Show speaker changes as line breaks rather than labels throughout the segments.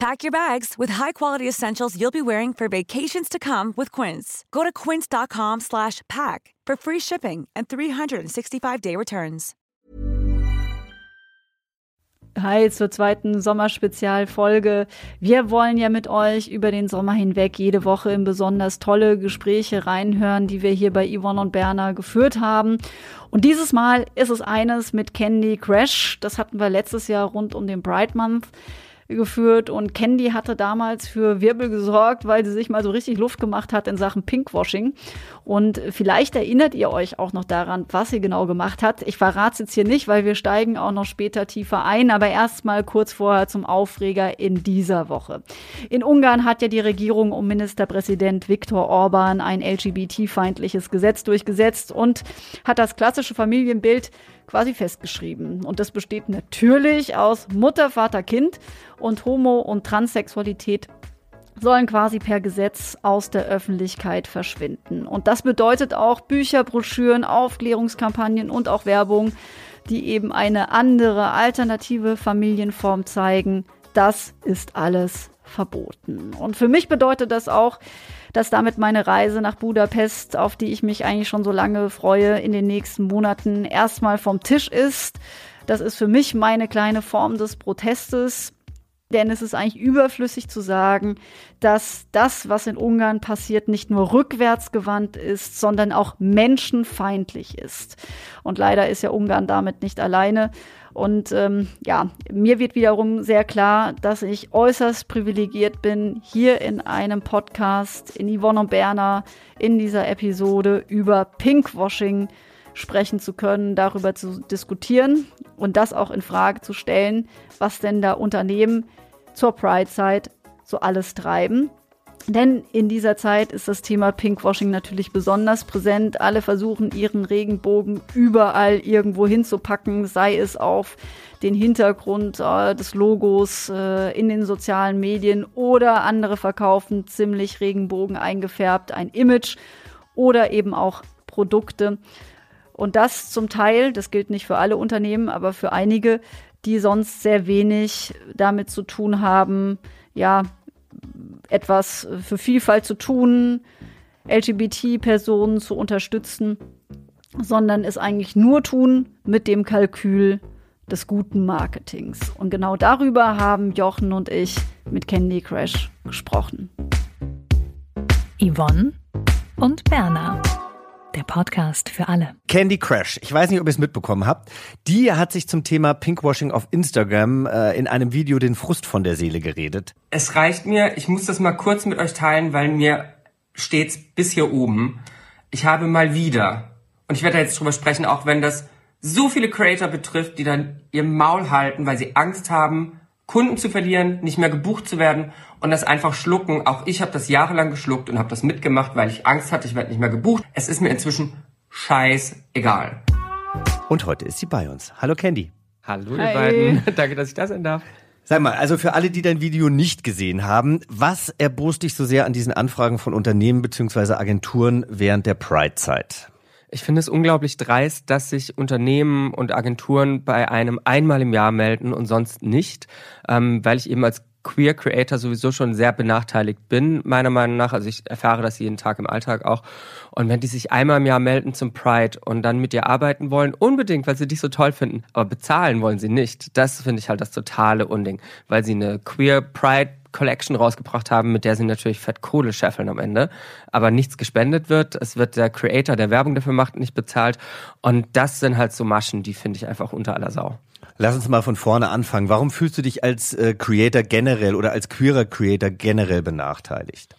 Pack your bags with high-quality essentials you'll be wearing for vacations to come with Quince. Go to quince.com/pack for free shipping and 365-day returns.
Hi zur zweiten Sommerspezialfolge. Wir wollen ja mit euch über den Sommer hinweg jede Woche in besonders tolle Gespräche reinhören, die wir hier bei Yvonne und Berner geführt haben. Und dieses Mal ist es eines mit Candy Crash. Das hatten wir letztes Jahr rund um den Bright Month geführt und Candy hatte damals für Wirbel gesorgt, weil sie sich mal so richtig Luft gemacht hat in Sachen Pinkwashing. Und vielleicht erinnert ihr euch auch noch daran, was sie genau gemacht hat. Ich verrate es jetzt hier nicht, weil wir steigen auch noch später tiefer ein, aber erstmal kurz vorher zum Aufreger in dieser Woche. In Ungarn hat ja die Regierung um Ministerpräsident Viktor Orban ein LGBT-feindliches Gesetz durchgesetzt und hat das klassische Familienbild quasi festgeschrieben. Und das besteht natürlich aus Mutter, Vater, Kind und Homo- und Transsexualität sollen quasi per Gesetz aus der Öffentlichkeit verschwinden. Und das bedeutet auch Bücher, Broschüren, Aufklärungskampagnen und auch Werbung, die eben eine andere, alternative Familienform zeigen. Das ist alles verboten. Und für mich bedeutet das auch, dass damit meine Reise nach Budapest, auf die ich mich eigentlich schon so lange freue, in den nächsten Monaten erstmal vom Tisch ist. Das ist für mich meine kleine Form des Protestes. Denn es ist eigentlich überflüssig zu sagen, dass das, was in Ungarn passiert, nicht nur rückwärtsgewandt ist, sondern auch menschenfeindlich ist. Und leider ist ja Ungarn damit nicht alleine. Und ähm, ja, mir wird wiederum sehr klar, dass ich äußerst privilegiert bin, hier in einem Podcast in Yvonne und Berner in dieser Episode über Pinkwashing sprechen zu können, darüber zu diskutieren und das auch in Frage zu stellen, was denn da Unternehmen zur Pride-Zeit so alles treiben. Denn in dieser Zeit ist das Thema Pinkwashing natürlich besonders präsent. Alle versuchen ihren Regenbogen überall irgendwo hinzupacken, sei es auf den Hintergrund äh, des Logos äh, in den sozialen Medien oder andere verkaufen ziemlich Regenbogen eingefärbt ein Image oder eben auch Produkte. Und das zum Teil, das gilt nicht für alle Unternehmen, aber für einige, die sonst sehr wenig damit zu tun haben, ja, etwas für Vielfalt zu tun, LGBT-Personen zu unterstützen, sondern es eigentlich nur tun mit dem Kalkül des guten Marketings. Und genau darüber haben Jochen und ich mit Candy Crash gesprochen.
Yvonne und Berna der Podcast für alle.
Candy Crash, ich weiß nicht, ob ihr es mitbekommen habt, die hat sich zum Thema Pinkwashing auf Instagram äh, in einem Video den Frust von der Seele geredet.
Es reicht mir, ich muss das mal kurz mit euch teilen, weil mir steht's bis hier oben. Ich habe mal wieder, und ich werde jetzt drüber sprechen, auch wenn das so viele Creator betrifft, die dann ihr Maul halten, weil sie Angst haben, Kunden zu verlieren, nicht mehr gebucht zu werden und das einfach schlucken. Auch ich habe das jahrelang geschluckt und habe das mitgemacht, weil ich Angst hatte, ich werde nicht mehr gebucht. Es ist mir inzwischen scheißegal.
Und heute ist sie bei uns. Hallo Candy.
Hallo ihr Hi. beiden. Danke, dass ich da sein darf.
Sag mal, also für alle, die dein Video nicht gesehen haben, was erbost dich so sehr an diesen Anfragen von Unternehmen bzw. Agenturen während der Pride-Zeit?
Ich finde es unglaublich dreist, dass sich Unternehmen und Agenturen bei einem einmal im Jahr melden und sonst nicht, ähm, weil ich eben als Queer Creator sowieso schon sehr benachteiligt bin, meiner Meinung nach. Also ich erfahre das jeden Tag im Alltag auch. Und wenn die sich einmal im Jahr melden zum Pride und dann mit dir arbeiten wollen, unbedingt, weil sie dich so toll finden, aber bezahlen wollen sie nicht, das finde ich halt das totale Unding, weil sie eine Queer Pride Collection rausgebracht haben, mit der sie natürlich fett Kohle scheffeln am Ende, aber nichts gespendet wird. Es wird der Creator, der Werbung dafür macht, nicht bezahlt. Und das sind halt so Maschen, die finde ich einfach unter aller Sau.
Lass uns mal von vorne anfangen. Warum fühlst du dich als äh, Creator generell oder als queerer Creator generell benachteiligt?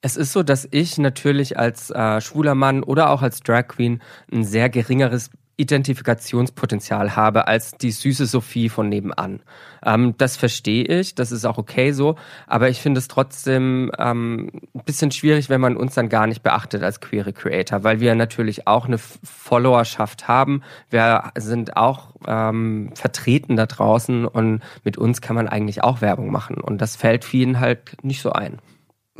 Es ist so, dass ich natürlich als äh, schwuler Mann oder auch als Drag Queen ein sehr geringeres Identifikationspotenzial habe als die süße Sophie von nebenan. Ähm, das verstehe ich, das ist auch okay so, aber ich finde es trotzdem ähm, ein bisschen schwierig, wenn man uns dann gar nicht beachtet als queere Creator, weil wir natürlich auch eine Followerschaft haben. Wir sind auch ähm, vertreten da draußen und mit uns kann man eigentlich auch Werbung machen und das fällt vielen halt nicht so ein.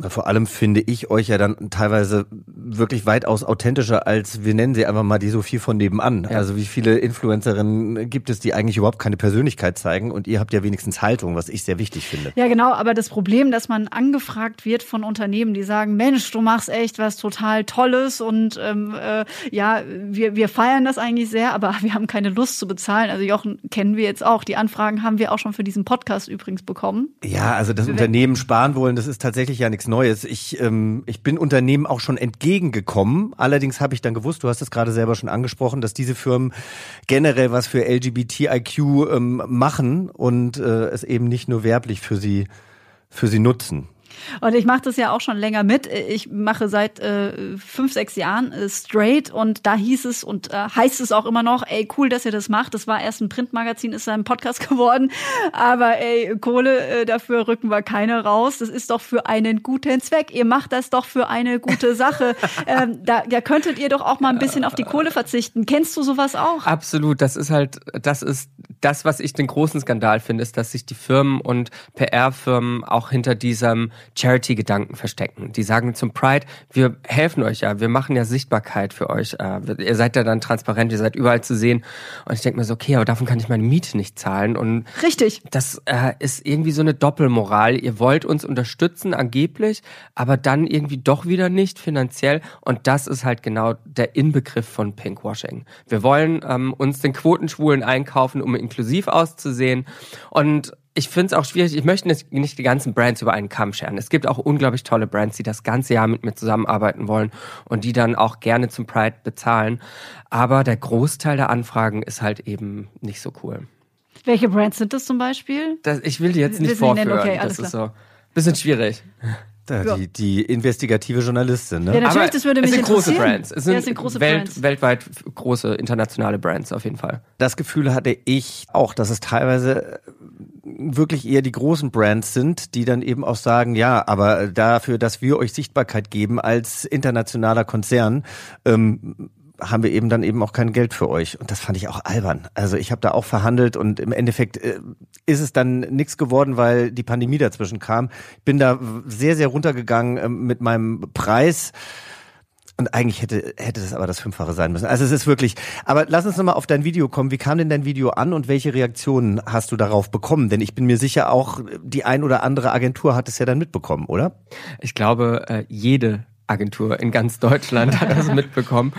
Vor allem finde ich euch ja dann teilweise wirklich weitaus authentischer als, wir nennen sie einfach mal die Sophie von nebenan. Ja. Also wie viele Influencerinnen gibt es, die eigentlich überhaupt keine Persönlichkeit zeigen und ihr habt ja wenigstens Haltung, was ich sehr wichtig finde.
Ja, genau, aber das Problem, dass man angefragt wird von Unternehmen, die sagen, Mensch, du machst echt was total Tolles und ähm, äh, ja, wir, wir feiern das eigentlich sehr, aber wir haben keine Lust zu bezahlen. Also Jochen kennen wir jetzt auch. Die Anfragen haben wir auch schon für diesen Podcast übrigens bekommen.
Ja, also das Unternehmen sparen wollen, das ist tatsächlich ja nichts Neues. Ich, ähm, ich bin Unternehmen auch schon entgegengekommen. Allerdings habe ich dann gewusst, du hast es gerade selber schon angesprochen, dass diese Firmen generell was für LGBTIQ ähm, machen und äh, es eben nicht nur werblich für sie, für sie nutzen.
Und ich mache das ja auch schon länger mit. Ich mache seit äh, fünf, sechs Jahren äh, straight und da hieß es und äh, heißt es auch immer noch, ey, cool, dass ihr das macht. Das war erst ein Printmagazin, ist ein Podcast geworden. Aber ey, Kohle, äh, dafür rücken wir keine raus. Das ist doch für einen guten Zweck. Ihr macht das doch für eine gute Sache. ähm, da, da könntet ihr doch auch mal ein bisschen auf die Kohle verzichten. Kennst du sowas auch?
Absolut. Das ist halt, das ist das, was ich den großen Skandal finde, ist, dass sich die Firmen und PR-Firmen auch hinter diesem Charity-Gedanken verstecken. Die sagen zum Pride, wir helfen euch ja, wir machen ja Sichtbarkeit für euch. Äh, ihr seid ja dann transparent, ihr seid überall zu sehen. Und ich denke mir so, okay, aber davon kann ich meine Miete nicht zahlen. Und
Richtig.
Das äh, ist irgendwie so eine Doppelmoral. Ihr wollt uns unterstützen, angeblich, aber dann irgendwie doch wieder nicht finanziell. Und das ist halt genau der Inbegriff von Pinkwashing. Wir wollen ähm, uns den Quotenschwulen einkaufen, um inklusiv auszusehen. Und ich finde es auch schwierig, ich möchte nicht, nicht die ganzen Brands über einen Kamm scheren. Es gibt auch unglaublich tolle Brands, die das ganze Jahr mit mir zusammenarbeiten wollen und die dann auch gerne zum Pride bezahlen. Aber der Großteil der Anfragen ist halt eben nicht so cool.
Welche Brands sind das zum Beispiel?
Das, ich will die jetzt nicht vorführen. Okay, das ist so bisschen schwierig.
Da, ja. die, die investigative Journalistin, ne?
Ja, natürlich, Aber das würde mich
es sind
große
Brands. Es sind, ja, es sind große Welt, Brands. weltweit große internationale Brands auf jeden Fall.
Das Gefühl hatte ich auch, dass es teilweise wirklich eher die großen Brands sind, die dann eben auch sagen, ja, aber dafür, dass wir euch Sichtbarkeit geben als internationaler Konzern, ähm, haben wir eben dann eben auch kein Geld für euch. Und das fand ich auch albern. Also ich habe da auch verhandelt und im Endeffekt äh, ist es dann nichts geworden, weil die Pandemie dazwischen kam. Bin da sehr, sehr runtergegangen äh, mit meinem Preis. Und eigentlich hätte, hätte das aber das Fünffache sein müssen. Also es ist wirklich. Aber lass uns nochmal auf dein Video kommen. Wie kam denn dein Video an und welche Reaktionen hast du darauf bekommen? Denn ich bin mir sicher, auch die ein oder andere Agentur hat es ja dann mitbekommen, oder?
Ich glaube, äh, jede Agentur in ganz Deutschland hat das mitbekommen.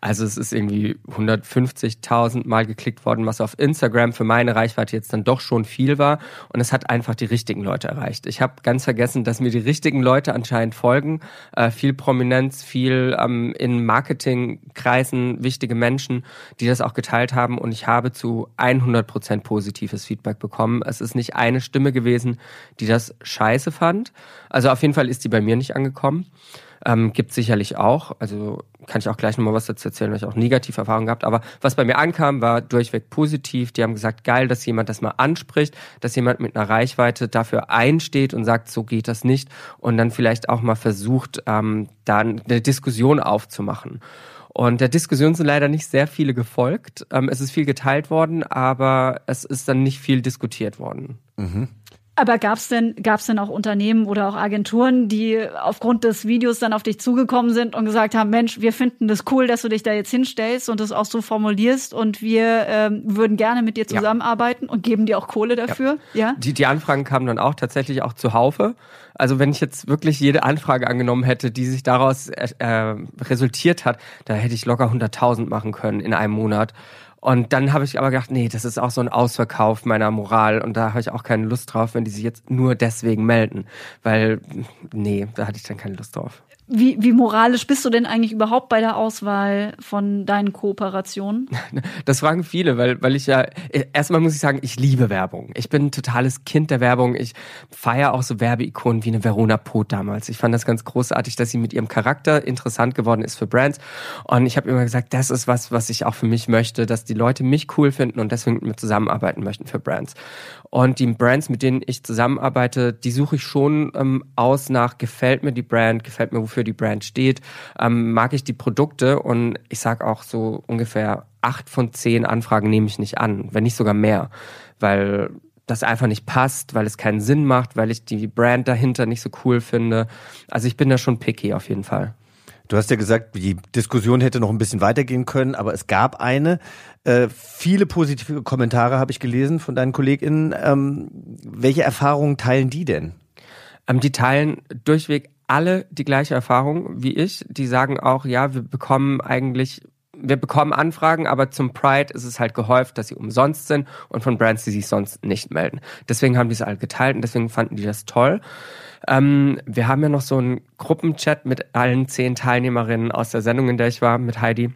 Also es ist irgendwie 150.000 Mal geklickt worden, was auf Instagram für meine Reichweite jetzt dann doch schon viel war. Und es hat einfach die richtigen Leute erreicht. Ich habe ganz vergessen, dass mir die richtigen Leute anscheinend folgen. Äh, viel Prominenz, viel ähm, in Marketingkreisen wichtige Menschen, die das auch geteilt haben. Und ich habe zu 100 Prozent positives Feedback bekommen. Es ist nicht eine Stimme gewesen, die das scheiße fand. Also auf jeden Fall ist die bei mir nicht angekommen. Ähm, gibt sicherlich auch. Also kann ich auch gleich nochmal was dazu erzählen, weil ich auch negative Erfahrungen gehabt. Aber was bei mir ankam, war durchweg positiv. Die haben gesagt, geil, dass jemand das mal anspricht, dass jemand mit einer Reichweite dafür einsteht und sagt, so geht das nicht. Und dann vielleicht auch mal versucht, ähm, da eine Diskussion aufzumachen. Und der Diskussion sind leider nicht sehr viele gefolgt. Ähm, es ist viel geteilt worden, aber es ist dann nicht viel diskutiert worden.
Mhm.
Aber gab's denn, gab's denn auch Unternehmen oder auch Agenturen, die aufgrund des Videos dann auf dich zugekommen sind und gesagt haben, Mensch, wir finden das cool, dass du dich da jetzt hinstellst und das auch so formulierst und wir ähm, würden gerne mit dir zusammenarbeiten ja. und geben dir auch Kohle dafür? Ja.
ja? Die, die Anfragen kamen dann auch tatsächlich auch zuhaufe. Also wenn ich jetzt wirklich jede Anfrage angenommen hätte, die sich daraus äh, äh resultiert hat, da hätte ich locker 100.000 machen können in einem Monat. Und dann habe ich aber gedacht, nee, das ist auch so ein Ausverkauf meiner Moral und da habe ich auch keine Lust drauf, wenn die sich jetzt nur deswegen melden, weil nee, da hatte ich dann keine Lust drauf.
Wie, wie moralisch bist du denn eigentlich überhaupt bei der Auswahl von deinen Kooperationen?
Das fragen viele, weil, weil ich ja, erstmal muss ich sagen, ich liebe Werbung. Ich bin ein totales Kind der Werbung. Ich feiere auch so Werbeikonen wie eine Verona Poth damals. Ich fand das ganz großartig, dass sie mit ihrem Charakter interessant geworden ist für Brands. Und ich habe immer gesagt, das ist was, was ich auch für mich möchte, dass die Leute mich cool finden und deswegen mit mir zusammenarbeiten möchten für Brands. Und die Brands, mit denen ich zusammenarbeite, die suche ich schon ähm, aus nach, gefällt mir die Brand, gefällt mir, wofür die Brand steht, ähm, mag ich die Produkte und ich sage auch so ungefähr acht von zehn Anfragen nehme ich nicht an, wenn nicht sogar mehr, weil das einfach nicht passt, weil es keinen Sinn macht, weil ich die Brand dahinter nicht so cool finde. Also ich bin da schon picky auf jeden Fall.
Du hast ja gesagt, die Diskussion hätte noch ein bisschen weitergehen können, aber es gab eine. Äh, viele positive Kommentare habe ich gelesen von deinen KollegInnen. Ähm, welche Erfahrungen teilen die denn?
Ähm, die teilen durchweg alle die gleiche Erfahrung wie ich. Die sagen auch, ja, wir bekommen eigentlich wir bekommen Anfragen, aber zum Pride ist es halt gehäuft, dass sie umsonst sind und von Brands, die sich sonst nicht melden. Deswegen haben die es alle geteilt und deswegen fanden die das toll. Ähm, wir haben ja noch so einen Gruppenchat mit allen zehn Teilnehmerinnen aus der Sendung, in der ich war, mit Heidi.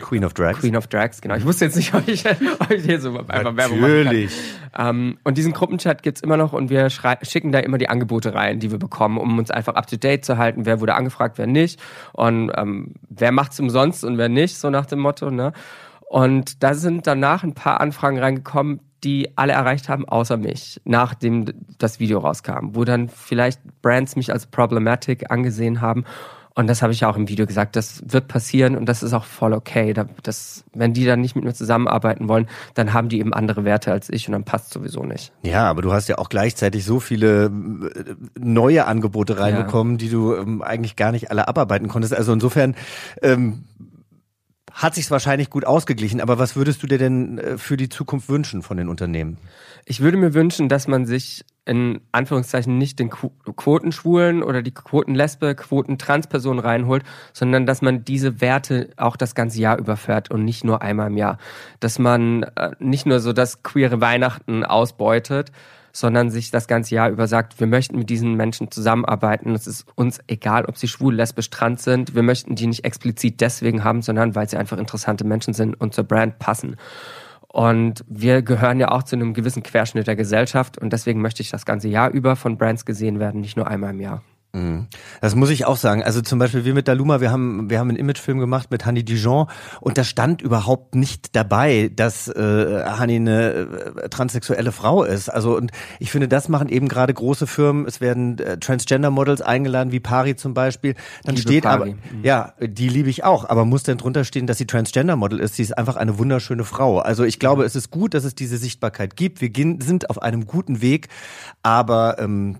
Queen of Drags.
Queen of Drags, genau. Ich wusste jetzt nicht, ob ich, ob ich hier so einfach Werbung machen
Natürlich.
Ähm, und diesen Gruppenchat gibt's immer noch und wir schicken da immer die Angebote rein, die wir bekommen, um uns einfach up to date zu halten, wer wurde angefragt, wer nicht und ähm, wer macht's umsonst und wer nicht, so nach dem Motto. Ne? Und da sind danach ein paar Anfragen reingekommen, die alle erreicht haben, außer mich, nachdem das Video rauskam, wo dann vielleicht Brands mich als problematic angesehen haben. Und das habe ich ja auch im Video gesagt, das wird passieren und das ist auch voll okay. Das, wenn die dann nicht mit mir zusammenarbeiten wollen, dann haben die eben andere Werte als ich und dann passt sowieso nicht.
Ja, aber du hast ja auch gleichzeitig so viele äh, neue Angebote reinbekommen, ja. die du ähm, eigentlich gar nicht alle abarbeiten konntest. Also insofern ähm, hat sich wahrscheinlich gut ausgeglichen. Aber was würdest du dir denn äh, für die Zukunft wünschen von den Unternehmen?
Ich würde mir wünschen, dass man sich in Anführungszeichen nicht den Quotenschwulen oder die Quotenlesbe, Quotentranspersonen reinholt, sondern dass man diese Werte auch das ganze Jahr überfährt und nicht nur einmal im Jahr. Dass man äh, nicht nur so das queere Weihnachten ausbeutet, sondern sich das ganze Jahr über sagt, wir möchten mit diesen Menschen zusammenarbeiten. Es ist uns egal, ob sie schwul, lesbisch, trans sind. Wir möchten die nicht explizit deswegen haben, sondern weil sie einfach interessante Menschen sind und zur Brand passen. Und wir gehören ja auch zu einem gewissen Querschnitt der Gesellschaft und deswegen möchte ich das ganze Jahr über von Brands gesehen werden, nicht nur einmal im Jahr.
Mhm. Das muss ich auch sagen. Also zum Beispiel wir mit Daluma, wir haben wir haben einen Imagefilm gemacht mit Hanni Dijon und da stand überhaupt nicht dabei, dass äh, Hanni eine äh, transsexuelle Frau ist. Also und ich finde, das machen eben gerade große Firmen. Es werden äh, Transgender Models eingeladen, wie Pari zum Beispiel. Dann liebe steht Pari. aber, mhm. ja, die liebe ich auch. Aber muss denn drunter stehen, dass sie Transgender Model ist? Sie ist einfach eine wunderschöne Frau. Also ich glaube, es ist gut, dass es diese Sichtbarkeit gibt. Wir sind auf einem guten Weg, aber ähm,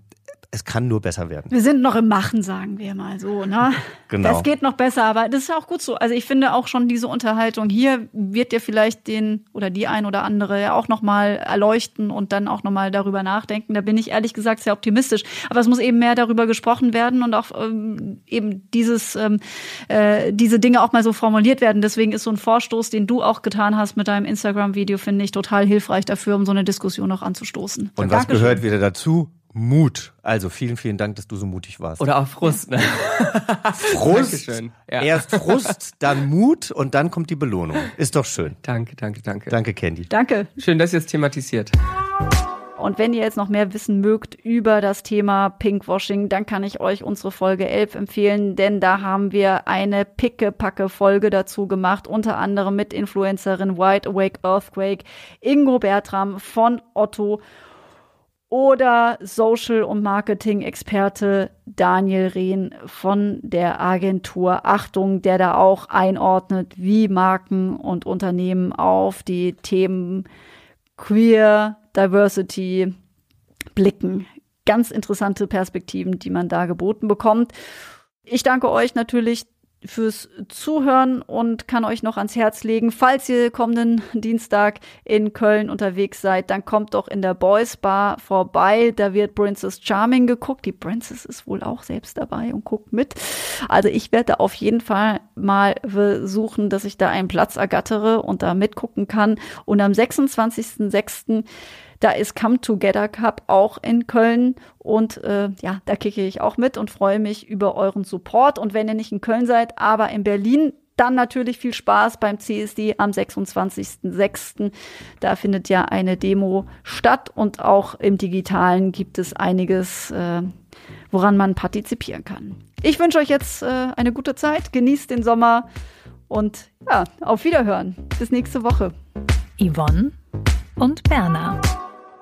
es kann nur besser werden.
Wir sind noch im Machen, sagen wir mal so. Ne? Genau. Es geht noch besser, aber das ist auch gut so. Also ich finde auch schon diese Unterhaltung hier wird dir vielleicht den oder die ein oder andere ja auch nochmal erleuchten und dann auch nochmal darüber nachdenken. Da bin ich ehrlich gesagt sehr optimistisch. Aber es muss eben mehr darüber gesprochen werden und auch ähm, eben dieses, ähm, äh, diese Dinge auch mal so formuliert werden. Deswegen ist so ein Vorstoß, den du auch getan hast mit deinem Instagram-Video, finde ich total hilfreich dafür, um so eine Diskussion auch anzustoßen.
Und was gehört wieder dazu? Mut. Also vielen, vielen Dank, dass du so mutig warst.
Oder auch Frust. Ne?
Frust. Ja. Erst Frust, dann Mut und dann kommt die Belohnung. Ist doch schön.
Danke, danke, danke.
Danke, Candy.
Danke.
Schön, dass ihr es thematisiert.
Und wenn ihr jetzt noch mehr wissen mögt über das Thema Pinkwashing, dann kann ich euch unsere Folge 11 empfehlen, denn da haben wir eine picke-packe Folge dazu gemacht, unter anderem mit Influencerin White Awake Earthquake, Ingo Bertram von Otto oder Social- und Marketing-Experte Daniel Rehn von der Agentur Achtung, der da auch einordnet, wie Marken und Unternehmen auf die Themen Queer, Diversity blicken. Ganz interessante Perspektiven, die man da geboten bekommt. Ich danke euch natürlich fürs Zuhören und kann euch noch ans Herz legen, falls ihr kommenden Dienstag in Köln unterwegs seid, dann kommt doch in der Boys Bar vorbei. Da wird Princess Charming geguckt. Die Princess ist wohl auch selbst dabei und guckt mit. Also ich werde auf jeden Fall mal versuchen, dass ich da einen Platz ergattere und da mitgucken kann. Und am 26.06 Da ist Come Together Cup auch in Köln und äh, ja, da kicke ich auch mit und freue mich über euren Support. Und wenn ihr nicht in Köln seid, aber in Berlin, dann natürlich viel Spaß beim CSD am 26.06. Da findet ja eine Demo statt und auch im Digitalen gibt es einiges, äh, woran man partizipieren kann. Ich wünsche euch jetzt äh, eine gute Zeit, genießt den Sommer und ja, auf Wiederhören. Bis nächste Woche.
Yvonne und Berna.